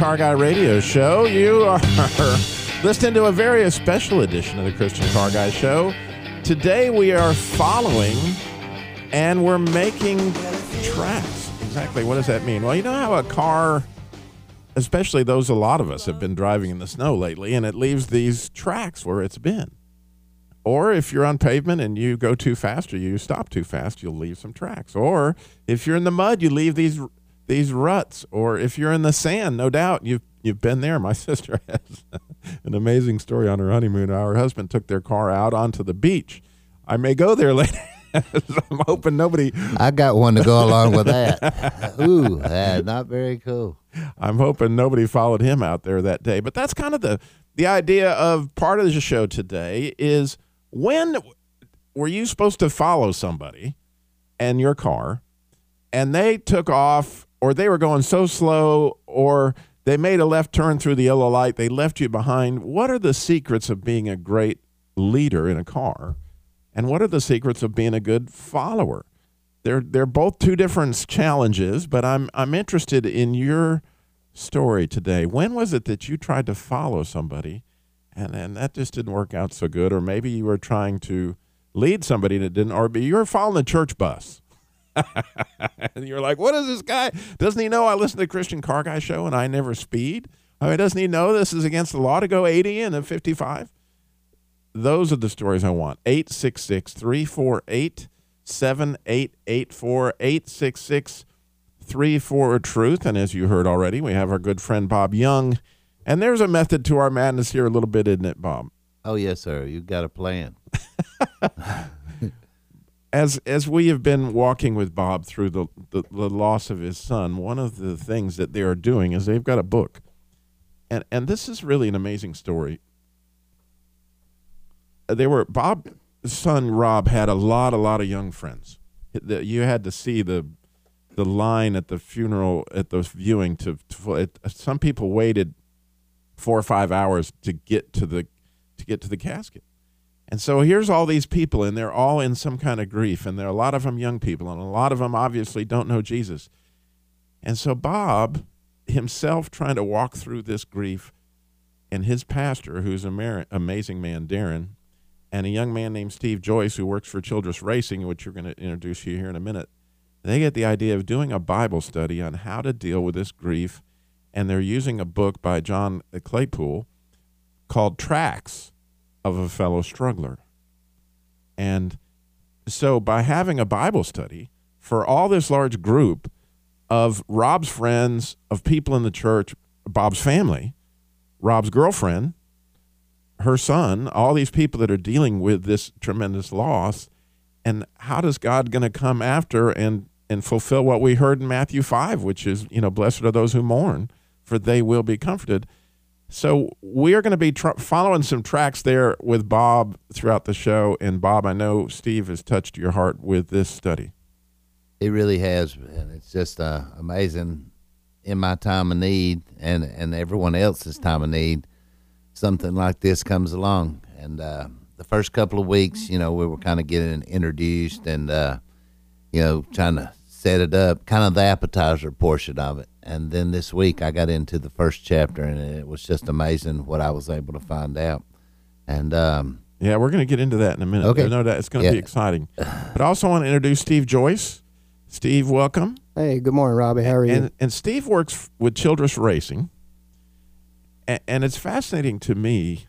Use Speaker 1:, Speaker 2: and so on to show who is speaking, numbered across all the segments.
Speaker 1: Car Guy Radio Show. You are listening to a very special edition of the Christian Car Guy Show. Today we are following and we're making tracks. Exactly. What does that mean? Well, you know how a car, especially those a lot of us have been driving in the snow lately, and it leaves these tracks where it's been. Or if you're on pavement and you go too fast or you stop too fast, you'll leave some tracks. Or if you're in the mud, you leave these these ruts. Or if you're in the sand, no doubt you've you've been there. My sister has an amazing story on her honeymoon. Our husband took their car out onto the beach. I may go there later. I'm hoping nobody.
Speaker 2: I got one to go along with that. Ooh, not very cool.
Speaker 1: I'm hoping nobody followed him out there that day. But that's kind of the the idea of part of the show today is when were you supposed to follow somebody and your car and they took off or they were going so slow or they made a left turn through the yellow light, they left you behind. What are the secrets of being a great leader in a car? And what are the secrets of being a good follower? They're they're both two different challenges, but I'm I'm interested in your story today. When was it that you tried to follow somebody and and that just didn't work out so good or maybe you were trying to lead somebody that didn't or you were following the church bus and you're like what is this guy doesn't he know i listen to the christian car guy show and i never speed i mean doesn't he know this is against the law to go 80 and then 55 those are the stories i want 866 348 7884 866 34 truth and as you heard already we have our good friend bob young and there's a method to our madness here a little bit, isn't it, Bob?
Speaker 2: Oh yes, sir. You've got a plan.
Speaker 1: as as we have been walking with Bob through the, the, the loss of his son, one of the things that they are doing is they've got a book, and and this is really an amazing story. Uh, they were Bob's son Rob had a lot a lot of young friends. You had to see the the line at the funeral at the viewing to, to it, uh, some people waited four or five hours to get to the to get to the casket. And so here's all these people, and they're all in some kind of grief, and there are a lot of them young people, and a lot of them obviously don't know Jesus. And so Bob himself trying to walk through this grief, and his pastor, who's an mar- amazing man, Darren, and a young man named Steve Joyce, who works for Childress Racing, which you're going to introduce you here in a minute, they get the idea of doing a Bible study on how to deal with this grief and they're using a book by John Claypool called Tracks of a Fellow Struggler. And so, by having a Bible study for all this large group of Rob's friends, of people in the church, Bob's family, Rob's girlfriend, her son, all these people that are dealing with this tremendous loss, and how does God going to come after and and fulfill what we heard in Matthew 5, which is, you know, blessed are those who mourn for they will be comforted. So we are going to be tr- following some tracks there with Bob throughout the show. And Bob, I know Steve has touched your heart with this study.
Speaker 2: It really has, and it's just uh, amazing. In my time of need, and and everyone else's time of need, something like this comes along. And uh, the first couple of weeks, you know, we were kind of getting introduced, and uh, you know, trying to set it up, kind of the appetizer portion of it and then this week I got into the first chapter, and it was just amazing what I was able to find out. And um,
Speaker 1: yeah, we're going to get into that in a minute.
Speaker 2: Okay,
Speaker 1: no doubt it's going to yeah. be exciting. But I also want to introduce Steve Joyce. Steve, welcome.
Speaker 3: Hey, good morning, Robbie. How are you?
Speaker 1: And, and Steve works with Childress Racing, and, and it's fascinating to me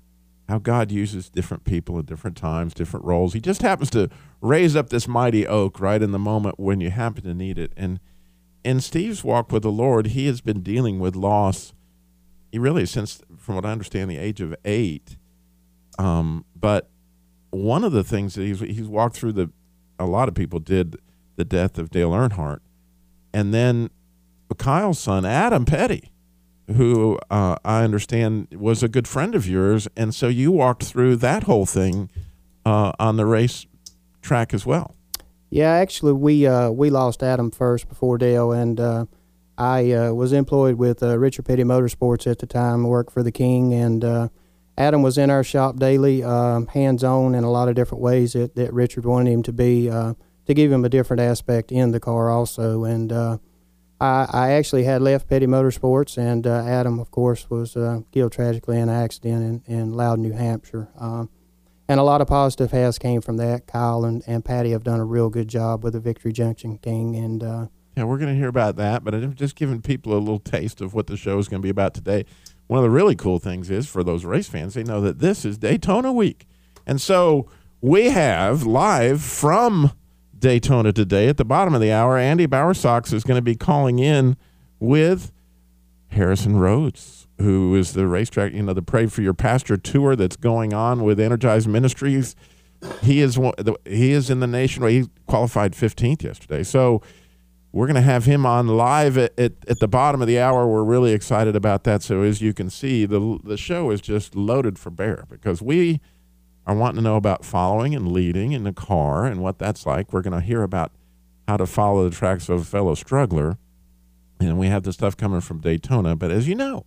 Speaker 1: how God uses different people at different times, different roles. He just happens to raise up this mighty oak right in the moment when you happen to need it, and in Steve's walk with the Lord, he has been dealing with loss. He really since, from what I understand, the age of eight. Um, but one of the things that he's he's walked through the, a lot of people did the death of Dale Earnhardt, and then Kyle's son Adam Petty, who uh, I understand was a good friend of yours, and so you walked through that whole thing uh, on the race track as well.
Speaker 3: Yeah, actually, we uh, we lost Adam first before Dale, and uh, I uh, was employed with uh, Richard Petty Motorsports at the time, worked for the King, and uh, Adam was in our shop daily, um, hands on in a lot of different ways that, that Richard wanted him to be uh, to give him a different aspect in the car also. And I, I actually had left Petty Motorsports, and uh, Adam, of course, was uh, killed tragically in an accident in, in Loudon, New Hampshire. Um, and a lot of positive has came from that. Kyle and, and Pattie have done a real good job with the Victory Junction King, and uh,
Speaker 1: Yeah, we're going to hear about that, but I'm just giving people a little taste of what the show is going to be about today. One of the really cool things is for those race fans, they know that this is Daytona week. And so we have live from Daytona today at the bottom of the hour, Andy Bowersox is going to be calling in with Harrison Rhodes, who is the racetrack, you know, the Pray for Your Pastor tour that's going on with Energized Ministries. He is one, he is in the nation. He qualified 15th yesterday. So we're going to have him on live at, at, at the bottom of the hour. We're really excited about that. So as you can see, the the show is just loaded for bear because we are wanting to know about following and leading in the car and what that's like. We're going to hear about how to follow the tracks of a fellow struggler, and we have the stuff coming from Daytona. But as you know,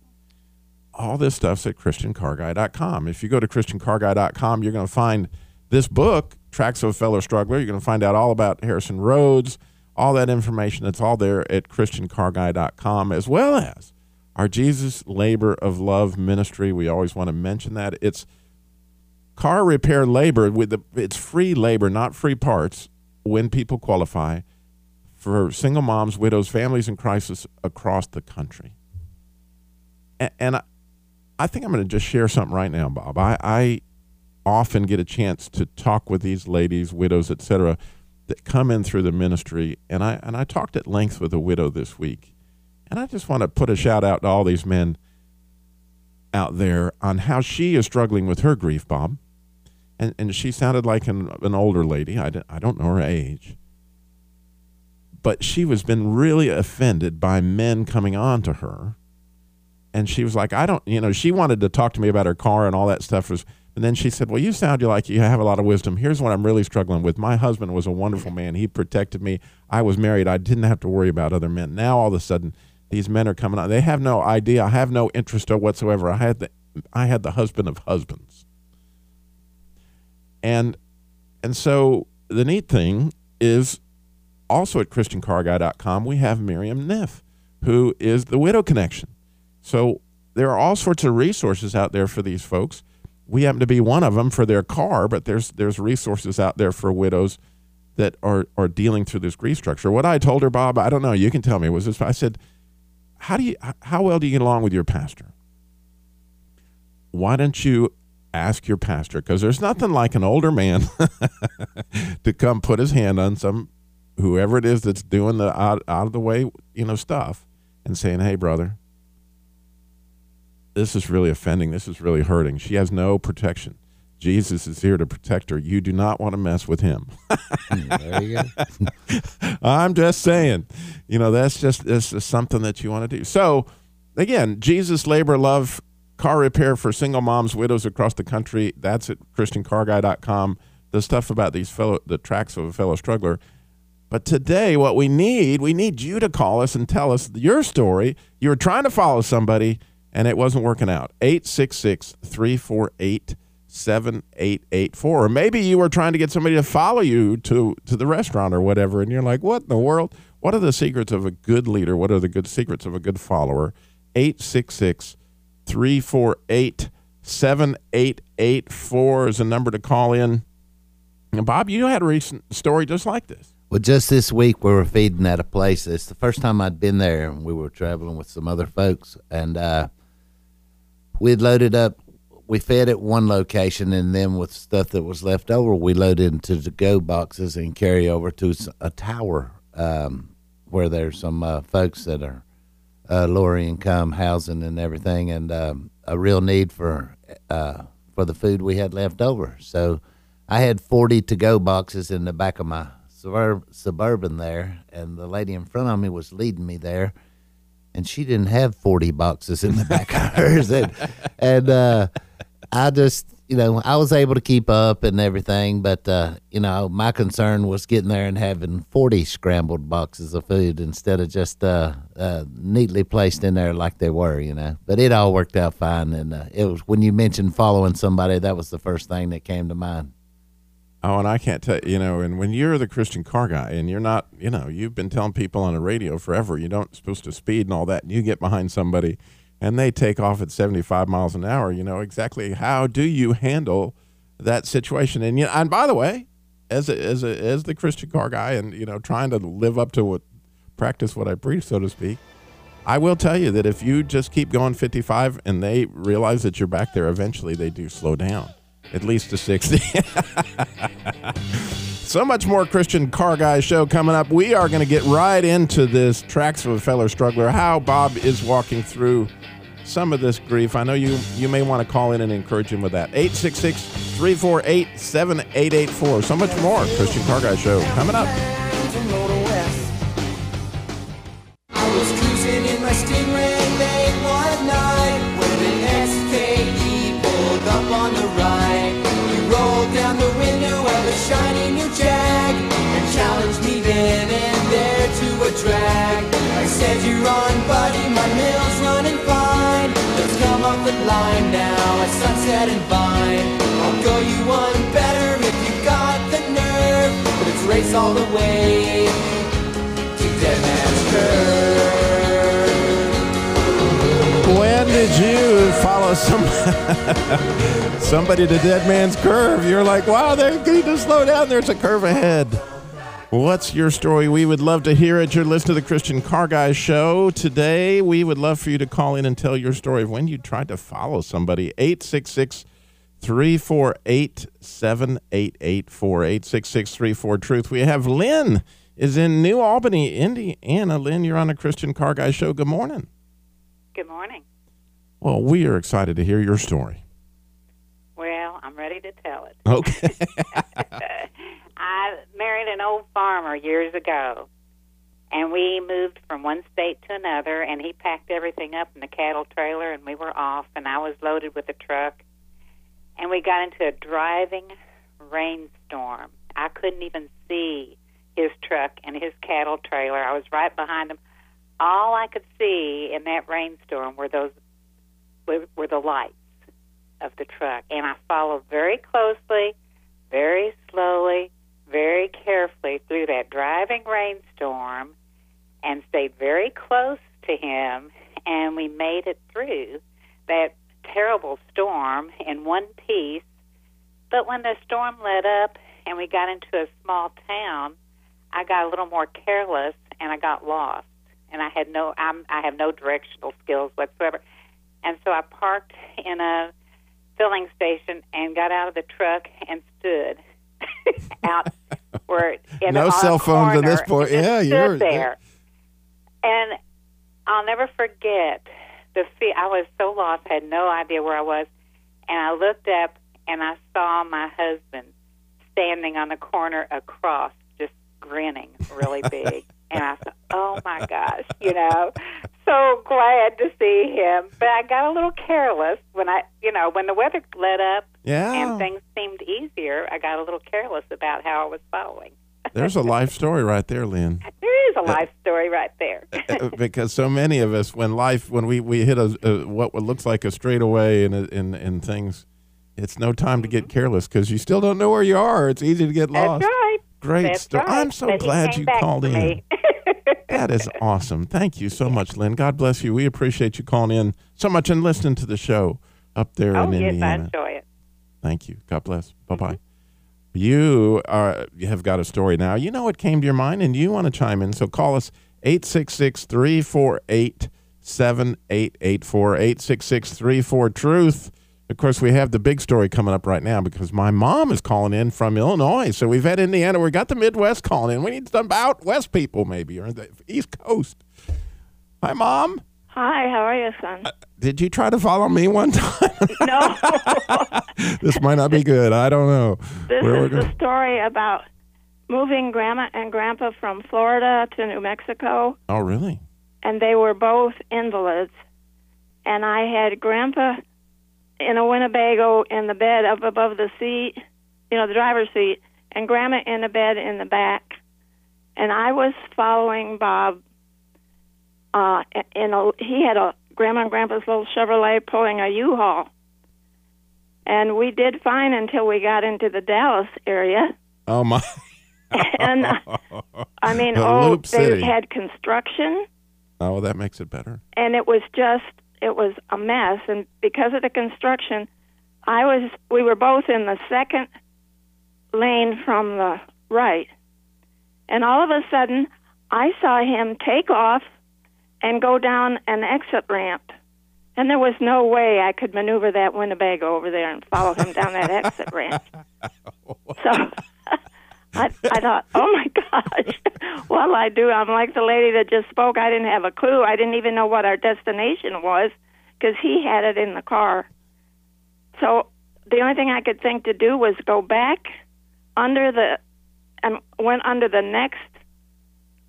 Speaker 1: all this stuff's at ChristianCarGuy.com. If you go to ChristianCarGuy.com, you're going to find this book, Tracks of a Fellow Struggler. You're going to find out all about Harrison Rhodes, all that information. It's all there at ChristianCarGuy.com, as well as our Jesus Labor of Love ministry. We always want to mention that. It's car repair labor with the it's free labor, not free parts when people qualify for single moms, widows, families in crisis across the country. And, and I, I think I'm going to just share something right now, Bob. I, I often get a chance to talk with these ladies, widows, etc., that come in through the ministry, and I and I talked at length with a widow this week, and I just want to put a shout out to all these men out there on how she is struggling with her grief, Bob. And and she sounded like an an older lady. I, don't- I don't know her age. But she was been really offended by men coming on to her. And she was like, I don't, you know, she wanted to talk to me about her car and all that stuff was and then she said, Well, you sound like you have a lot of wisdom. Here's what I'm really struggling with. My husband was a wonderful man. He protected me. I was married. I didn't have to worry about other men. Now all of a sudden these men are coming on. They have no idea. I have no interest whatsoever. I had the I had the husband of husbands. And and so the neat thing is also at christiancarguy.com we have Miriam Neff, who is the Widow Connection. So there are all sorts of resources out there for these folks. We happen to be one of them for their car, but there's there's resources out there for widows that are are dealing through this grief structure. What I told her, Bob, I don't know. You can tell me. Was this? I said, how do you how well do you get along with your pastor? Why don't you ask your pastor? Because there's nothing like an older man to come put his hand on some whoever it is that's doing the out, out of the way you know stuff and saying, "Hey, brother." This is really offending. This is really hurting. She has no protection. Jesus is here to protect her. You do not want to mess with him.
Speaker 2: Mm, there you go.
Speaker 1: I'm just saying, you know, that's just this is something that you want to do. So, again, Jesus Labor Love Car Repair for single moms, widows across the country. That's at ChristianCarGuy.com. The stuff about these fellow, the tracks of a fellow struggler. But today, what we need, we need you to call us and tell us your story. You're trying to follow somebody and it wasn't working out. 866 348 7884. Or maybe you were trying to get somebody to follow you to, to the restaurant or whatever, and you're like, what in the world? What are the secrets of a good leader? What are the good secrets of a good follower? 866 348 7884 is a number to call in. And Bob, you had a recent story just like this.
Speaker 2: Well, just this week we were feeding at a place. It's the first time I'd been there, and we were traveling with some other folks, and uh, we'd loaded up. We fed at one location, and then with stuff that was left over, we loaded into the go boxes and carry over to a tower um, where there's some uh, folks that are uh, lower income housing and everything, and um, a real need for uh, for the food we had left over. So I had 40 to go boxes in the back of my suburb, suburban there, and the lady in front of me was leading me there, and she didn't have 40 boxes in the back of hers, and, and uh, I just. You know, I was able to keep up and everything, but uh, you know, my concern was getting there and having forty scrambled boxes of food instead of just uh, uh, neatly placed in there like they were. You know, but it all worked out fine. And uh, it was when you mentioned following somebody, that was the first thing that came to mind.
Speaker 1: Oh, and I can't tell you know, and when you're the Christian car guy and you're not, you know, you've been telling people on the radio forever you don't supposed to speed and all that, and you get behind somebody and they take off at 75 miles an hour, you know, exactly how do you handle that situation? And you know, and by the way, as a, as a, as the Christian car guy and you know, trying to live up to what practice what I preach, so to speak, I will tell you that if you just keep going 55 and they realize that you're back there, eventually they do slow down at least to 60. so much more Christian Car Guy show coming up. We are going to get right into this Tracks of a Feller Struggler, how Bob is walking through some of this grief. I know you, you may want to call in and encourage him with that. 866 348 7884. So much more Christian Car Guy show coming up.
Speaker 4: I was cruising in my Stingray to a drag. I said, "You're on, buddy, my mill's running fine. Let's come up the line now at Sunset and Vine. I'll go you one better if you got the nerve, but it's race all the way." to Dead Man's Curve.
Speaker 1: When did you follow some somebody to Dead Man's Curve? You're like, wow, they need to slow down. There's a curve ahead. What's your story? We would love to hear it. You're listening to the Christian Car Guy Show. Today, we would love for you to call in and tell your story of when you tried to follow somebody. 866 348 7884. 866 34 Truth. We have Lynn is in New Albany, Indiana. Lynn, you're on the Christian Car Guy Show. Good morning.
Speaker 5: Good morning.
Speaker 1: Well, we are excited to hear your story.
Speaker 5: Well, I'm ready to tell it.
Speaker 1: Okay.
Speaker 5: I married an old farmer years ago, and we moved from one state to another, and he packed everything up in a cattle trailer, and we were off, and I was loaded with a truck, and we got into a driving rainstorm. I couldn't even see his truck and his cattle trailer. I was right behind him. All I could see in that rainstorm were those were, were the lights of the truck, and I followed very closely, very slowly, very carefully through that driving rainstorm, and stayed very close to him, and we made it through that terrible storm in one piece. But when the storm let up and we got into a small town, I got a little more careless and I got lost. And I had no I'm I have no directional skills whatsoever. And so I parked in a filling station and got out of the truck and stood out where in
Speaker 1: No cell phones at this point. Yeah, you're-
Speaker 5: there. And I'll never forget the fee. I was so lost, I had no idea where I was, and I looked up and I saw my husband standing on the corner across, just grinning really big. and I thought, oh my gosh, you know, so glad to see him. But I got a little careless when I, you know, when the weather let up
Speaker 1: Yeah.
Speaker 5: and things seemed easier. I got a little careless about how I was following.
Speaker 1: There's a life story right there, Lynn.
Speaker 5: There is a uh, life story right there.
Speaker 1: Uh, uh, because so many of us, when life, when we, we hit a, a what looks like a straightaway and in in things, it's no time to get mm-hmm. careless because you still don't know where you are. It's easy to get lost.
Speaker 5: That's right.
Speaker 1: Great
Speaker 5: That's
Speaker 1: story.
Speaker 5: right.
Speaker 1: I'm so
Speaker 5: But
Speaker 1: glad you called in. That is awesome. Thank you so much, Lynn. God bless you. We appreciate you calling in so much and listening to the show up there
Speaker 5: oh,
Speaker 1: in
Speaker 5: yes, I
Speaker 1: Indiana.
Speaker 5: enjoy it.
Speaker 1: Thank you. God bless. Bye
Speaker 5: Mm-hmm.
Speaker 1: bye. You are you have got a story now. You know what came to your mind and you want to chime in. So call us 866 348 7884 866 34 Truth. Of course, we have the big story coming up right now because my mom is calling in from Illinois. So we've had Indiana. We got the Midwest calling in. We need some out West people, maybe, or the East Coast. Hi, Mom.
Speaker 6: Hi, how are you, son?
Speaker 1: Did you try to follow me one time?
Speaker 6: no,
Speaker 1: this might not be good. I don't know.
Speaker 6: this
Speaker 1: Where
Speaker 6: is the story about moving Grandma and Grandpa from Florida to New Mexico,
Speaker 1: Oh, really?
Speaker 6: and they were both invalids. And I had Grandpa in a Winnebago in the bed up above the seat, you know, the driver's seat, and Grandma in a bed in the back. And I was following Bob. Uh, in a, he had a Grandma and Grandpa's little Chevrolet pulling a U-Haul. and we did fine until we got into the Dallas area.
Speaker 1: Oh my!
Speaker 6: and uh, I mean,
Speaker 1: The
Speaker 6: oh,
Speaker 1: Loop
Speaker 6: they
Speaker 1: City.
Speaker 6: had construction,
Speaker 1: Oh, well, that makes it better.
Speaker 6: and it was just it was a mess. And because of the construction, I was we were both in the second lane from the right, and all of a sudden, I saw him take off and go down an exit ramp. And there was no way I could maneuver that Winnebago over there and follow him down that exit ramp. So I, I thought, oh my gosh, what'll I do? I'm like the lady that just spoke. I didn't have a clue. I didn't even know what our destination was because he had it in the car. So the only thing I could think to do was go back under the and went under the next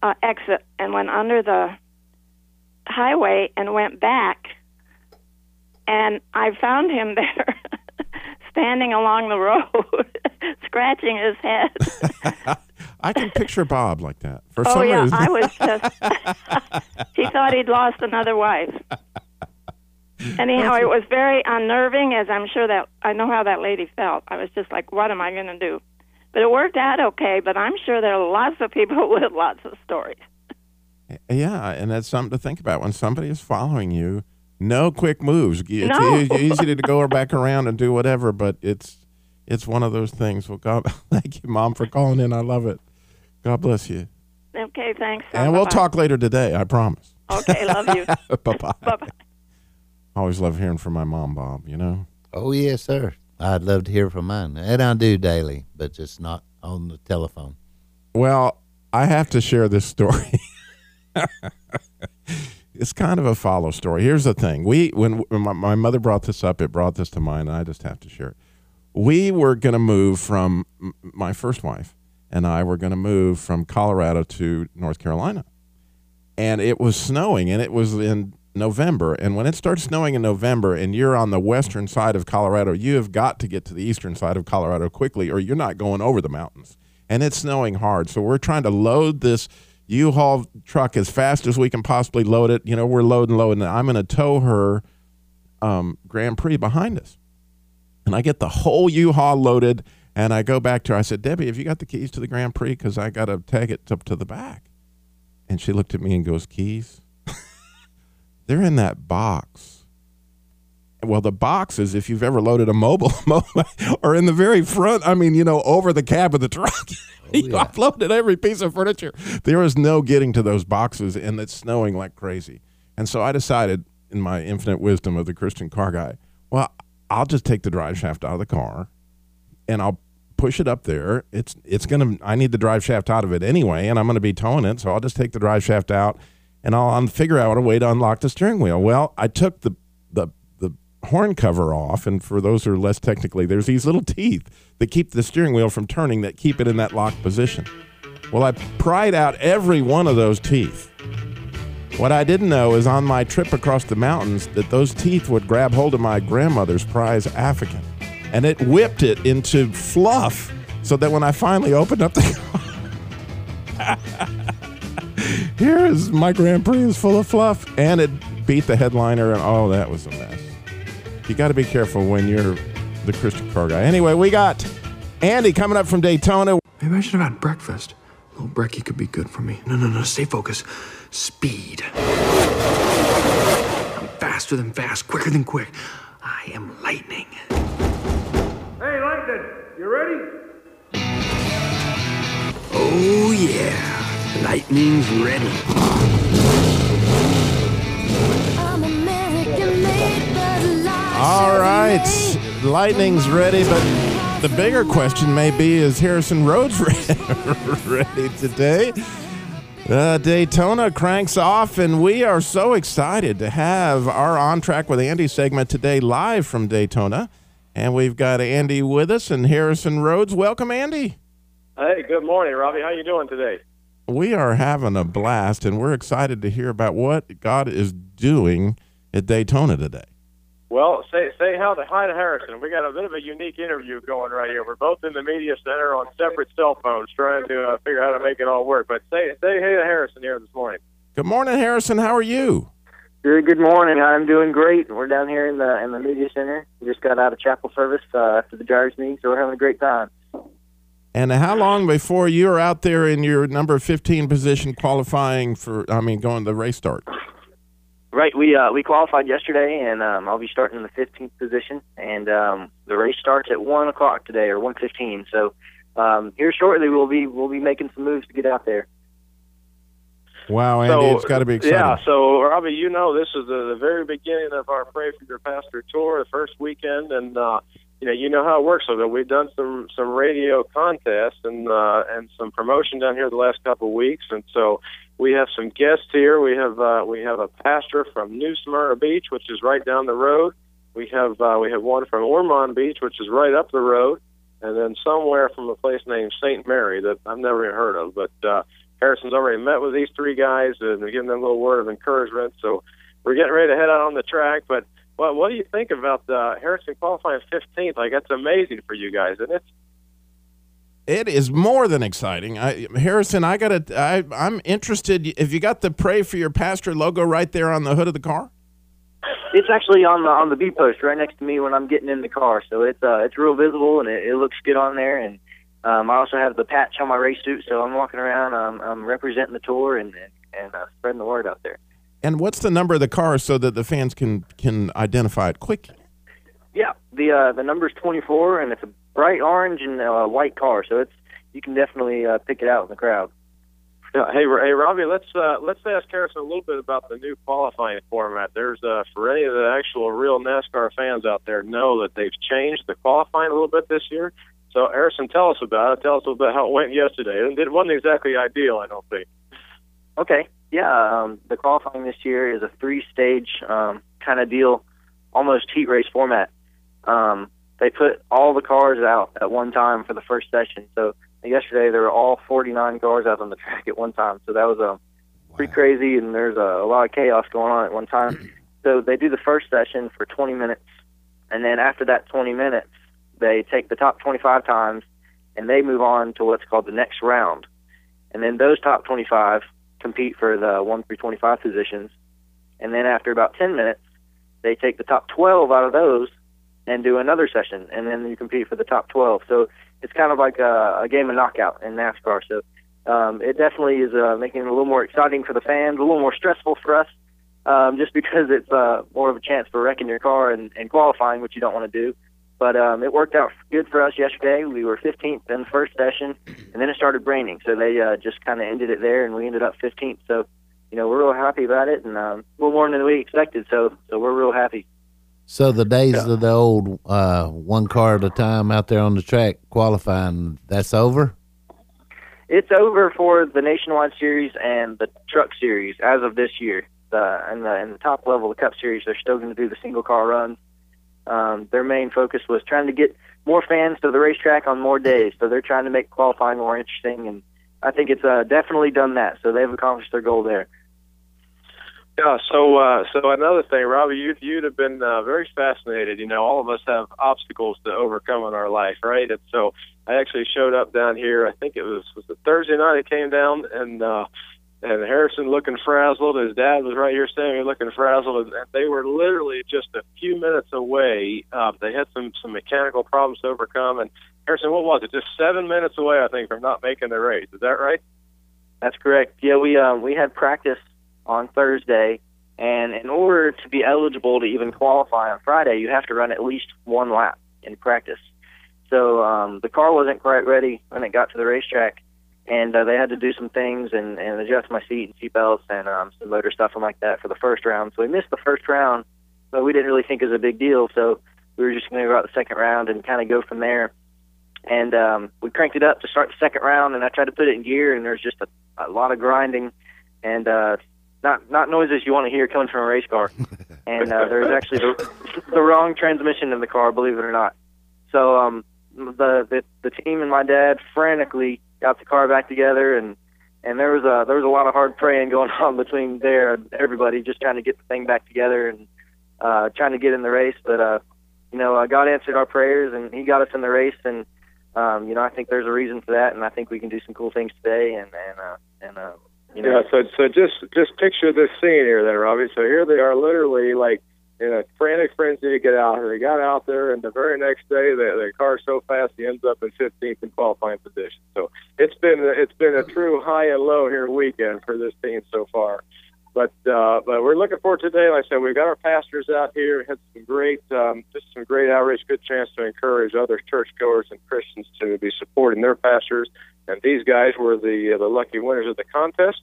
Speaker 6: uh, exit and went under the highway and went back. And I found him there, standing along the road, scratching his head.
Speaker 1: I can picture Bob like that. For
Speaker 6: oh
Speaker 1: some
Speaker 6: yeah,
Speaker 1: reason,
Speaker 6: I was just. he thought he'd lost another wife. Anyhow, it was very unnerving, as I'm sure that I know how that lady felt. I was just like, "What am I going to do?" But it worked out okay. But I'm sure there are lots of people with lots of stories.
Speaker 1: Yeah, and that's something to think about when somebody is following you. No quick moves. It's
Speaker 6: No.
Speaker 1: e- easy to go back around and do whatever, but it's it's one of those things. Well, God, thank you, Mom, for calling in. I love it. God bless you.
Speaker 6: Okay, thanks.
Speaker 1: And we'll talk later today. I promise.
Speaker 6: Okay, love you.
Speaker 1: bye bye.
Speaker 6: bye bye.
Speaker 1: Always love hearing from my mom, Bob. You know.
Speaker 2: Oh yes, sir. I'd love to hear from mine, and I do daily, but just not on the telephone.
Speaker 1: Well, I have to share this story. it's kind of a follow story. Here's the thing: we when, when my, my mother brought this up, it brought this to mind, and I just have to share it. We were going to move from my first wife and I were going to move from Colorado to North Carolina, and it was snowing, and it was in November. And when it starts snowing in November, and you're on the western side of Colorado, you have got to get to the eastern side of Colorado quickly, or you're not going over the mountains. And it's snowing hard, so we're trying to load this U-Haul truck as fast as we can possibly load it. You know, we're loading, loading. I'm going to tow her um, Grand Prix behind us. And I get the whole U-Haul loaded, and I go back to her. I said, Debbie, have you got the keys to the Grand Prix? Because I got to tag it up to the back. And she looked at me and goes, Keys? They're in that box. Well, the boxes, if you've ever loaded a mobile, are in the very front. I mean, you know, over the cab of the truck. you oh,
Speaker 2: yeah.
Speaker 1: uploaded every piece of furniture. There is no getting to those boxes, and it's snowing like crazy. And so I decided, in my infinite wisdom of the Christian car guy, well, I'll just take the drive shaft out of the car, and I'll push it up there. It's it's gonna. I need the drive shaft out of it anyway, and I'm gonna be towing it, so I'll just take the drive shaft out, and I'll figure out a way to unlock the steering wheel. Well, I took the horn cover off, and for those who are less technically, there's these little teeth that keep the steering wheel from turning, that keep it in that locked position. Well, I pried out every one of those teeth. What I didn't know is on my trip across the mountains that those teeth would grab hold of my grandmother's prize African, and it whipped it into fluff, so that when I finally opened up the car, here is my Grand Prix is full of fluff, and it beat the headliner, and oh, that was a mess. You got to be careful when you're the Christian car guy. Anyway, we got Andy coming up from Daytona.
Speaker 7: Maybe I should have had breakfast. A little brekkie could be good for me. No, no, no. Stay focused. Speed. I'm faster than fast, quicker than quick. I am lightning.
Speaker 8: Hey, Lightning, you ready?
Speaker 7: Oh, yeah. Lightning's ready.
Speaker 1: All right, lightning's ready, but the bigger question may be: Is Harrison Rhodes ready today? Uh, Daytona cranks off, and we are so excited to have our On Track with Andy segment today live from Daytona. And we've got Andy with us and Harrison Rhodes. Welcome, Andy.
Speaker 8: Hey, good morning, Robbie. How you doing today?
Speaker 1: We are having a blast, and we're excited to hear about what God is doing at Daytona today.
Speaker 8: Well, say say how to hi to Harrison. We got a bit of a unique interview going right here. We're both in the media center on separate cell phones, trying to uh, figure out how to make it all work. But say say hey to Harrison here this morning.
Speaker 1: Good morning, Harrison. How are you?
Speaker 9: Good, good morning. I'm doing great. We're down here in the in the media center. We just got out of chapel service uh, after the drivers meeting, so we're having a great time.
Speaker 1: And how long before you are out there in your number 15 position qualifying for, I mean, going to the race start?
Speaker 9: Right, we uh, we qualified yesterday, and um, I'll be starting in the 15th position. And um, the race starts at one o'clock today, or 1:15. So um, here shortly, we'll be we'll be making some moves to get out there.
Speaker 1: Wow, Andy, it's got to be exciting.
Speaker 8: Yeah, so Robbie, you know this is the, the very beginning of our Pray for Your Pastor tour, the first weekend, and uh, you know you know how it works. So that we've done some some radio contests and uh, and some promotion down here the last couple of weeks, and so we have some guests here. We have uh, we have a pastor from New Smyrna Beach, which is right down the road. We have uh, we have one from Ormond Beach, which is right up the road, and then somewhere from a place named Saint Mary that I've never even heard of, but. Uh, Harrison's already met with these three guys and giving them a little word of encouragement. So we're getting ready to head out on the track. But well, what do you think about uh, Harrison qualifying 15th? Like that's amazing for you guys, isn't it?
Speaker 1: It is more than exciting. I, Harrison, I got to. I, I'm interested. If you got the "Pray for Your Pastor" logo right there on the hood of the car,
Speaker 9: It's actually on the on the B post right next to me when I'm getting in the car, so it's uh it's real visible and it, it looks good on there. And um, I also have the patch on my race suit, so I'm walking around. Um, I'm representing the tour and and, and uh, spreading the word out there.
Speaker 1: and what's the number of the car so that the fans can can identify it quick?
Speaker 9: Yeah, the uh, the number's 24, and it's a bright orange and uh, white car, so it's you can definitely uh, pick it out in the crowd.
Speaker 8: Yeah, hey, hey, Robbie, let's uh, let's ask Harrison a little bit about the new qualifying format. There's uh, for any of the actual real NASCAR fans out there know that they've changed the qualifying a little bit this year. So, Harrison, tell us about it. Tell us a little bit how it went yesterday. It wasn't exactly ideal, I don't think.
Speaker 9: Okay, yeah, um, the qualifying this year is a three-stage um, kind of deal, almost heat race format. Um, they put all the cars out at one time for the first session. So yesterday there were all 49 cars out on the track at one time. So that was um, pretty crazy, and there's a, a lot of chaos going on at one time. so they do the first session for 20 minutes, and then after that 20 minutes, they take the top 25 times, and they move on to what's called the next round. And then those top 25 compete for the 1 through 25 positions. And then after about 10 minutes, they take the top 12 out of those and do another session, and then you compete for the top 12. So it's kind of like a, a game of knockout in NASCAR. So um, it definitely is uh, making it a little more exciting for the fans, a little more stressful for us, um, just because it's uh, more of a chance for wrecking your car and, and qualifying, which you don't want to do. But um, it worked out good for us yesterday. We were 15th in the first session, and then it started raining, so they uh, just kind of ended it there, and we ended up 15th. So, you know, we're real happy about it, and um, a little more than we expected. So, so we're real happy.
Speaker 2: So the days of the old uh, one car at a time out there on the track qualifying, that's over.
Speaker 9: It's over for the nationwide series and the truck series as of this year. The and the and the top level of the Cup series, they're still going to do the single car runs. Um, their main focus was trying to get more fans to the racetrack on more days. So they're trying to make qualifying more interesting, and I think it's uh, definitely done that. So they've accomplished their goal there.
Speaker 8: Yeah. So, uh, so another thing, Robbie, you'd you'd have been uh, very fascinated. You know, all of us have obstacles to overcome in our life, right? And so, I actually showed up down here. I think it was was it Thursday night. I came down and. uh and Harrison looking frazzled. His dad was right here standing looking frazzled, and they were literally just a few minutes away. Uh, they had some some mechanical problems to overcome, and Harrison, what was it? Just seven minutes away, I think, from not making the race. Is that right?
Speaker 9: That's correct. Yeah, we um, we had practice on Thursday, and in order to be eligible to even qualify on Friday, you have to run at least one lap in practice. So um, the car wasn't quite ready when it got to the racetrack, and uh, they had to do some things and, and adjust my seat and seat belts and um, some motor stuff and like that for the first round. So we missed the first round, but we didn't really think it was a big deal. So we were just going to go out the second round and kind of go from there. And um, we cranked it up to start the second round, and I tried to put it in gear, and there's just a, a lot of grinding and uh, not not noises you want to hear coming from a race car. and uh, there was actually the, the wrong transmission in the car, believe it or not. So um, the, the the team and my dad frantically got the car back together, and and there was a there was a lot of hard praying going on between there and everybody, just trying to get the thing back together and uh, trying to get in the race. But uh, you know, uh, God answered our prayers, and He got us in the race, and um, you know, I think there's a reason for that, and I think we can do some cool things today, and and uh, and uh, You know,
Speaker 8: Yeah, so so just just picture this scene here, then, Robbie. So here they are, literally like in a frantic frenzy to get out. They got out there, and the very next day, the the car's so fast he ends up in 15th in qualifying position. So it's been it's been a true high and low here weekend for this team so far. But uh, but we're looking forward to today. Like I said, we've got our pastors out here. Had some great um, just some great outreach. Good chance to encourage other churchgoers and Christians to be supporting their pastors. And these guys were the uh, the lucky winners of the contest.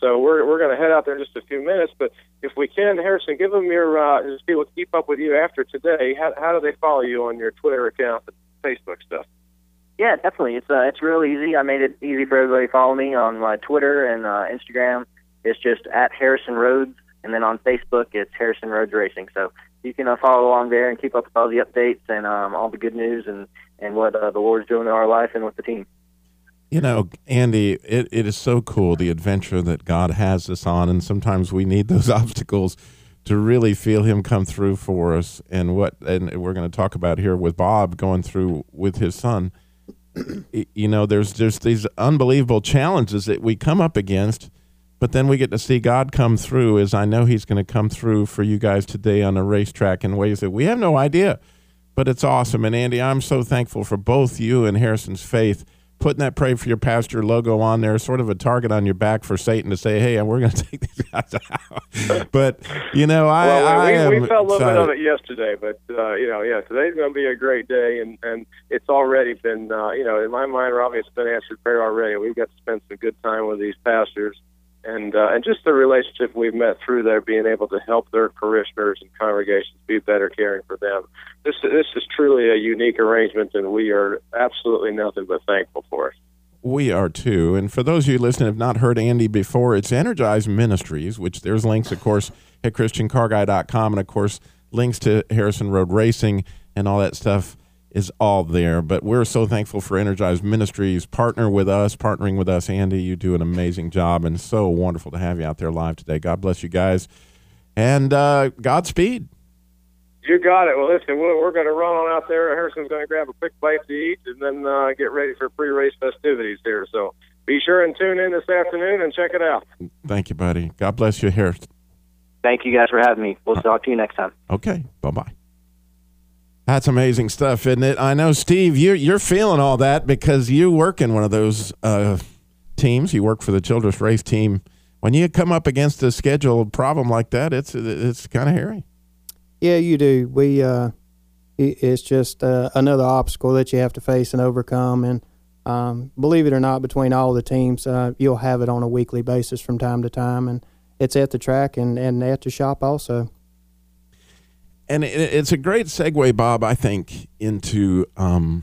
Speaker 8: So we're we're going to head out there in just a few minutes. But if we can, Harrison, give them your uh, as people keep up with you after today. How how do they follow you on your Twitter account, and Facebook stuff?
Speaker 9: Yeah, definitely. It's uh, it's real easy. I made it easy for everybody to follow me on my Twitter and uh, Instagram. It's just at Harrison Rhodes, and then on Facebook it's Harrison Rhodes Racing. So you can uh, follow along there and keep up with all the updates and um, all the good news and and what uh, the Lord's doing in our life and with the team.
Speaker 1: You know, Andy, it, it is so cool the adventure that God has us on, and sometimes we need those obstacles to really feel Him come through for us. And what, and we're going to talk about here with Bob going through with his son. You know, there's there's these unbelievable challenges that we come up against, but then we get to see God come through. As I know He's going to come through for you guys today on a racetrack in ways that we have no idea. But it's awesome. And Andy, I'm so thankful for both you and Harrison's faith putting that pray for your pastor logo on there, sort of a target on your back for Satan to say, "Hey, we're going to take these guys out." but you know, I,
Speaker 8: well,
Speaker 1: I
Speaker 8: we, we felt a little bit of it yesterday, but uh, you know, yeah, today's going to be a great day, and and it's already been, uh, you know, in my mind, Robbie, it's been answered prayer already. We've got to spend some good time with these pastors, and uh, and just the relationship we've met through there, being able to help their parishioners and congregations be better caring for them. This this is truly a unique arrangement, and we are absolutely nothing but thankful for it.
Speaker 1: We are too. And for those of you listening have not heard Andy before, it's Energize Ministries, which there's links, of course, at ChristianCarGuy.com. And, of course, links to Harrison Rhodes Racing and all that stuff is all there. But we're so thankful for Energized Ministries. Partner with us, partnering with us. Andy, you do an amazing job and so wonderful to have you out there live today. God bless you guys. And uh, Godspeed.
Speaker 8: You got it. Well, listen, we're, we're going to run on out there. Harrison's going to grab a quick bite to eat and then uh, get ready for pre-race festivities here. So be sure and tune in this afternoon and check it out.
Speaker 1: Thank you, buddy. God bless you, Harrison.
Speaker 9: Thank you guys for having me. We'll talk to you next time.
Speaker 1: Okay. Bye bye. That's amazing stuff, isn't it? I know, Steve, you're, you're feeling all that because you work in one of those uh, teams. You work for the Childress Race team. When you come up against a schedule problem like that, it's it's kind of hairy.
Speaker 3: Yeah, you do. We uh, it's just uh, another obstacle that you have to face and overcome. And um, believe it or not, between all the teams, uh, you'll have it on a weekly basis from time to time, and it's at the track and, and at the shop also.
Speaker 1: And it, it's a great segue, Bob, I think, into um,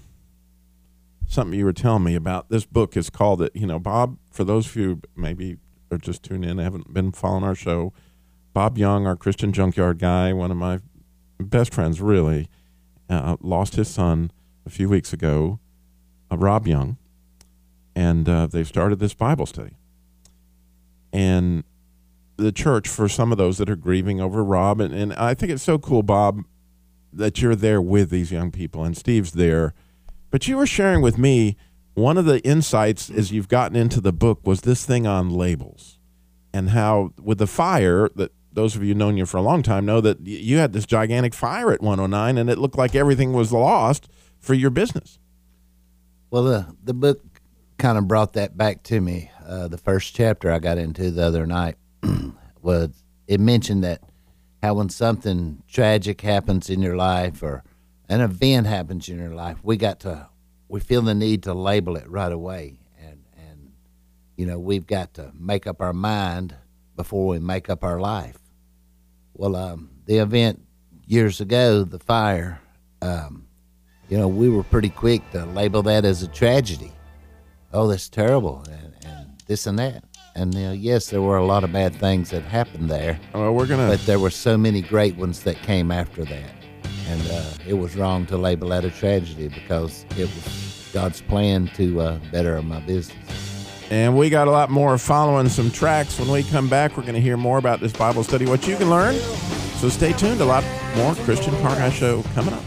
Speaker 1: something you were telling me about. This book is called it. You know, Bob. For those of you maybe are just tuning in, haven't been following our show. Bob Young, our Christian junkyard guy, one of my best friends, really, uh, lost his son a few weeks ago, uh, Rob Young, and uh, they started this Bible study. And the church, for some of those that are grieving over Rob, and, and I think it's so cool, Bob, that you're there with these young people, and Steve's there. But you were sharing with me one of the insights as you've gotten into the book was this thing on labels and how with the fire that those of you known you for a long time know that you had this gigantic fire at 109 and it looked like everything was lost for your business.
Speaker 2: Well, the the book kind of brought that back to me. Uh, the first chapter I got into the other night was it mentioned that how when something tragic happens in your life or an event happens in your life, we got to we feel the need to label it right away, and and you know we've got to make up our mind before we make up our life. Well, um, the event years ago, the fire. Um, you know, we were pretty quick to label that as a tragedy. Oh, that's terrible, and, and this and that. And know, yes, there were a lot of bad things that happened there.
Speaker 1: Well, we're gonna.
Speaker 2: But there were so many great ones that came after that, and uh, it was wrong to label that a tragedy because it was God's plan to uh, better my business.
Speaker 1: And we got a lot more following some tracks. When we come back, we're going to hear more about this Bible study, what you can learn. So stay tuned. A lot more Christian Car Guy Show coming up.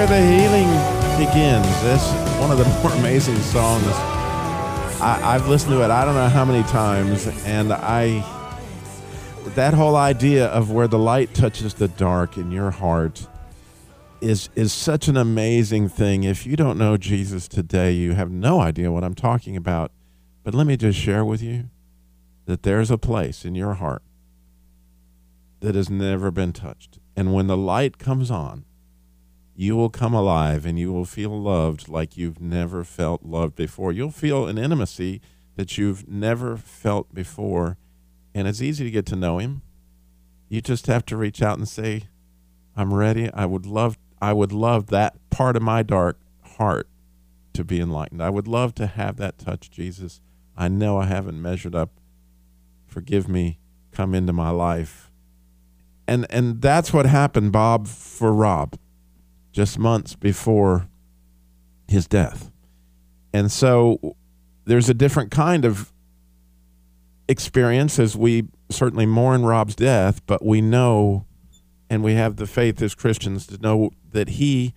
Speaker 4: Where the healing begins.
Speaker 1: That's one of the more amazing songs. I, I've listened to it I don't know how many times, and I that whole idea of where the light touches the dark in your heart is is such an amazing thing. If you don't know Jesus today, you have no idea what I'm talking about. But let me just share with you that there's a place in your heart that has never been touched. And when the light comes on, you will come alive and you will feel loved like you've never felt loved before. You'll feel an intimacy that you've never felt before. And it's easy to get to know him. You just have to reach out and say, I'm ready. I would love I would love that part of my dark heart to be enlightened. I would love to have that touch, Jesus. I know I haven't measured up. Forgive me. Come into my life. And and that's what happened, Bob, for Rob, just months before his death. And so there's a different kind of experience as we certainly mourn Rob's death, but we know and we have the faith as Christians to know that he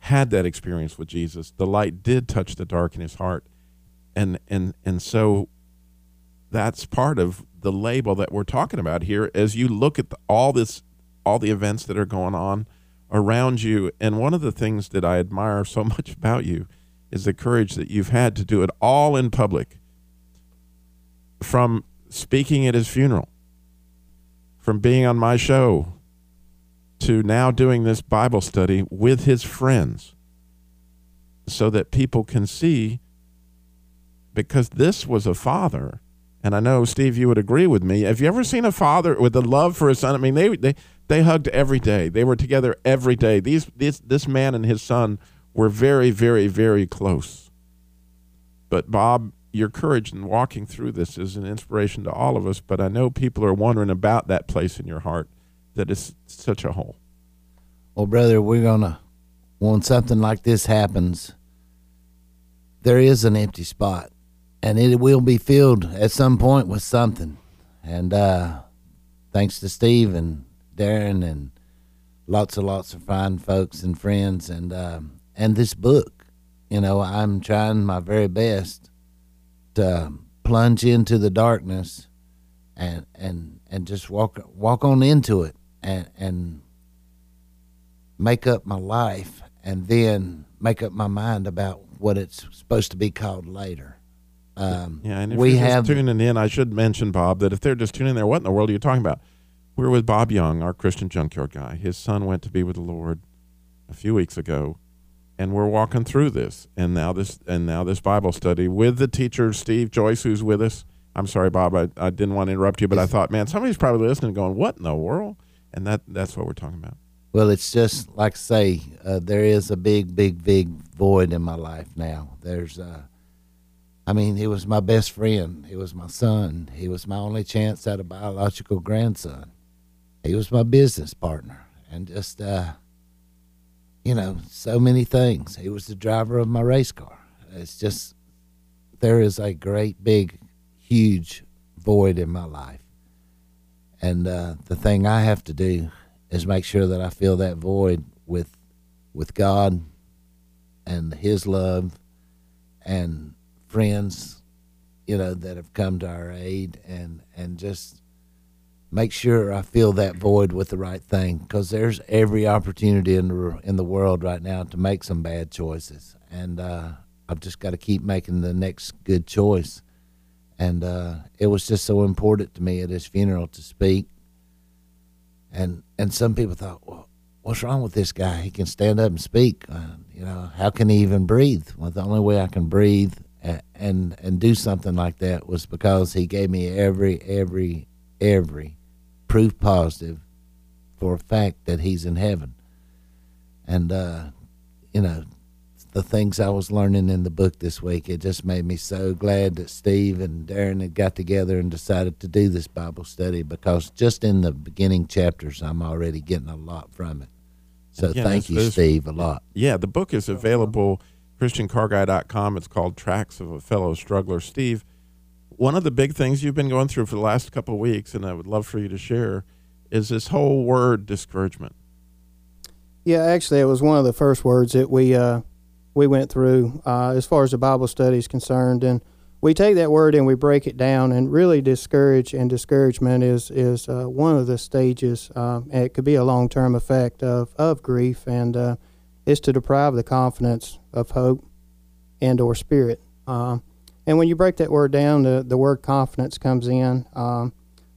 Speaker 1: had that experience with Jesus. The light did touch the dark in his heart. And and and so that's part of the label that we're talking about here as you look at the, all this all the events that are going on around you. And one of the things that I admire so much about you is the courage that you've had to do it all in public. From speaking at his funeral from being on my show to now doing this Bible study with his friends so that people can see because this was a father and I know Steve you would agree with me. Have you ever seen a father with a love for his son? I mean they they they hugged every day. They were together every day. These this this man and his son were very very very close. But Bob your courage in walking through this is an inspiration to all of us but I know people are wondering about that place in your heart that is such a hole.
Speaker 2: Well, brother, we're gonna when something like this happens, there is an empty spot, and it will be filled at some point with something. And uh, thanks to Steve and Darren and lots and lots of fine folks and friends, and um, and this book, you know, I'm trying my very best to plunge into the darkness and and and just walk walk on into it and and make up my life and then make up my mind about what it's supposed to be called later. Um,
Speaker 1: Yeah, and if
Speaker 2: we
Speaker 1: you're just
Speaker 2: have
Speaker 1: tuning in, I should mention Bob that if they're just tuning in there, what in the world are you talking about? We're with Bob Young, our Christian junkyard guy. His son went to be with the Lord a few weeks ago, and we're walking through this. And now this and now this Bible study with the teacher Steve Joyce, who's with us. I'm sorry, Bob, I, I didn't want to interrupt you, but I thought, man, somebody's probably listening, going, "What in the world?" And that that's what we're talking about.
Speaker 2: Well, it's just like I say, uh, there is a big, big, big void in my life now. There's, uh, I mean, he was my best friend. He was my son. He was my only chance at a biological grandson. He was my business partner, and just, uh, you know, so many things. He was the driver of my race car. It's just, there is a great, big, huge void in my life, and uh, the thing I have to do is make sure that I fill that void with with God and his love and friends you know that have come to our aid and and just make sure I fill that void with the right thing because there's every opportunity in the in the world right now to make some bad choices and uh, I've just got to keep making the next good choice and uh, it was just so important to me at his funeral to speak and and some people thought, well, what's wrong with this guy? He can stand up and speak. Uh, you know, how can he even breathe? Well, the only way I can breathe and, and do something like that was because he gave me every every every proof positive for a fact that he's in heaven. And uh, you know, the things I was learning in the book this week, it just made me so glad that Steve and Darren had got together and decided to do this Bible study because just in the beginning chapters, I'm already getting a lot from it. So
Speaker 1: Yeah,
Speaker 2: thank you, Steve, a lot.
Speaker 1: Yeah, the book is available christiancarguy.com. It's called Tracks of a Fellow Struggler. Steve, one of the big things you've been going through for the last couple of weeks, and I would love for you to share, is this whole word discouragement.
Speaker 3: Yeah, actually, it was one of the first words that we uh, we went through uh, as far as the Bible study is concerned, and we take that word and we break it down. And really, discourage and discouragement is is uh, one of the stages. Um, and it could be a long term effect of of grief, and uh, is to deprive the confidence of hope and or spirit. Um, and when you break that word down, the the word confidence comes in. Um,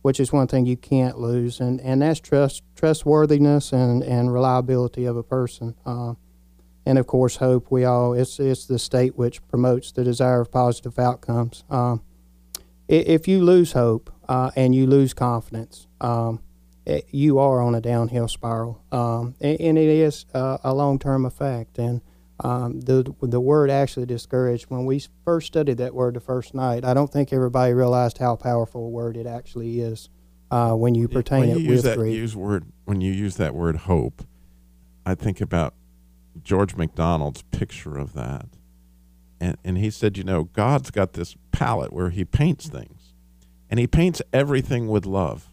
Speaker 3: which is one thing you can't lose, and, and that's trust trustworthiness and, and reliability of a person. Uh, and of course, hope. We all it's it's the state which promotes the desire of positive outcomes. Um, if you lose hope uh, and you lose confidence, um, it, you are on a downhill spiral, um, and, and it is a long term effect. And um, the the word actually discouraged. When we first studied that word the first night, I don't think everybody realized how powerful a word it actually is uh, when you pertain
Speaker 1: when
Speaker 3: it
Speaker 1: you use
Speaker 3: with
Speaker 1: that
Speaker 3: grief.
Speaker 1: use word when you use that word hope, I think about George MacDonald's picture of that, and and he said, you know, God's got this palette where He paints things, and He paints everything with love.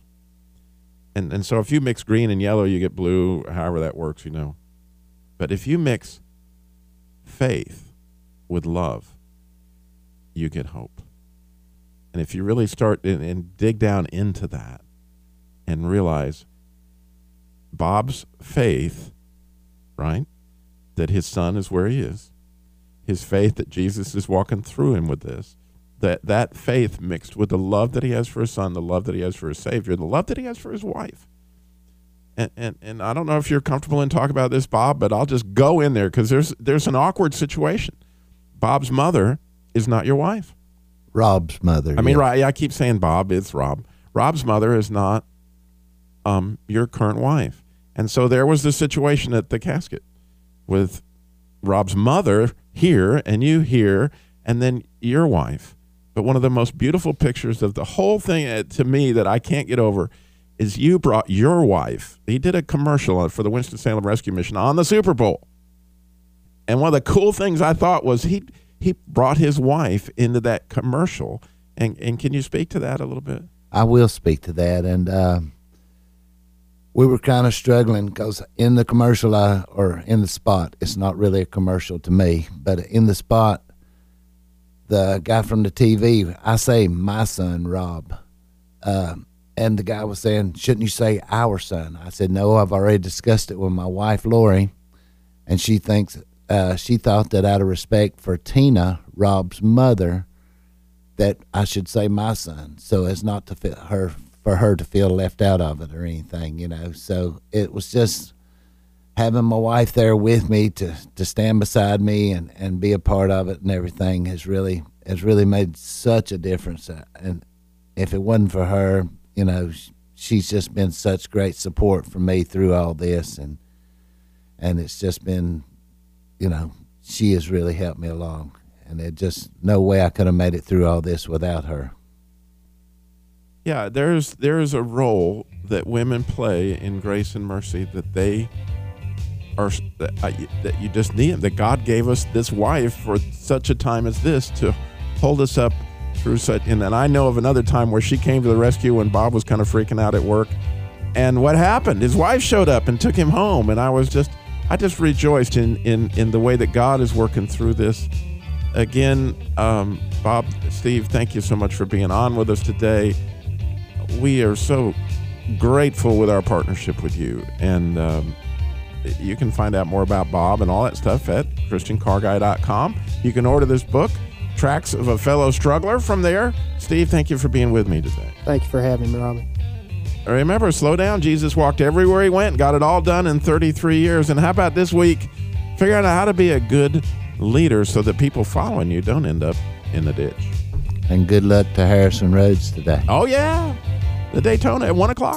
Speaker 1: And and so if you mix green and yellow, you get blue. However that works, you know. But if you mix faith with love, you get hope. And if you really start and, and dig down into that and realize Bob's faith, right, that his son is where he is, his faith that Jesus is walking through him with this, that that faith mixed with the love that he has for his son, the love that he has for his savior, the love that he has for his wife. And, and, and I don't know if you're comfortable in talking about this, Bob, but I'll just go in there because there's there's an awkward situation. Bob's mother is not your wife.
Speaker 2: Rob's mother.
Speaker 1: I mean,
Speaker 2: yeah.
Speaker 1: right? I keep saying Bob. It's Rob. Rob's mother is not um, your current wife, and so there was this situation at the casket with Rob's mother here and you here, and then your wife. But one of the most beautiful pictures of the whole thing uh, to me that I can't get over is you brought your wife. He did a commercial for the Winston Salem Rescue Mission on the Super Bowl. And one of the cool things I thought was he he brought his wife into that commercial. And and can you speak to that a little bit?
Speaker 2: I will speak to that. And uh, we were kind of struggling because in the commercial, I, or in the spot, it's not really a commercial to me, but in the spot, the guy from the TV, I say my son, Rob. Uh, and the guy was saying, shouldn't you say our son? I said, no, I've already discussed it with my wife, Lori, and she thinks, uh, she thought that out of respect for Tina, Rob's mother, that I should say my son, so as not to fit her for her to feel left out of it or anything, you know. So it was just having my wife there with me to to stand beside me and and be a part of it and everything has really has really made such a difference. And if it wasn't for her, you know, she's just been such great support for me through all this, and and it's just been, you know, she has really helped me along and it just no way I could have made it through all this without her.
Speaker 1: Yeah, there's there's a role that women play in grace and mercy that they are that, you just need that God gave us this wife for such a time as this to hold us up through and then I know of another time where she came to the rescue when Bob was kind of freaking out at work and what happened his wife showed up and took him home and I was just I just rejoiced in in in the way that God is working through this again um, Bob Steve thank you so much for being on with us today we are so grateful with our partnership with you. And um, you can find out more about Bob and all that stuff at ChristianCarGuy.com. You can order this book, Tracks of a Fellow Struggler, from there. Steve, thank you for being with me today.
Speaker 3: Thank you for having me, Robin.
Speaker 1: Remember, slow down. Jesus walked everywhere he went, got it all done in 33 years. And how about this week? Figuring out how to be a good leader so that people following you don't end up in the ditch.
Speaker 2: And good luck to Harrison Rhodes today.
Speaker 1: Oh, yeah. The Daytona at 1 o'clock.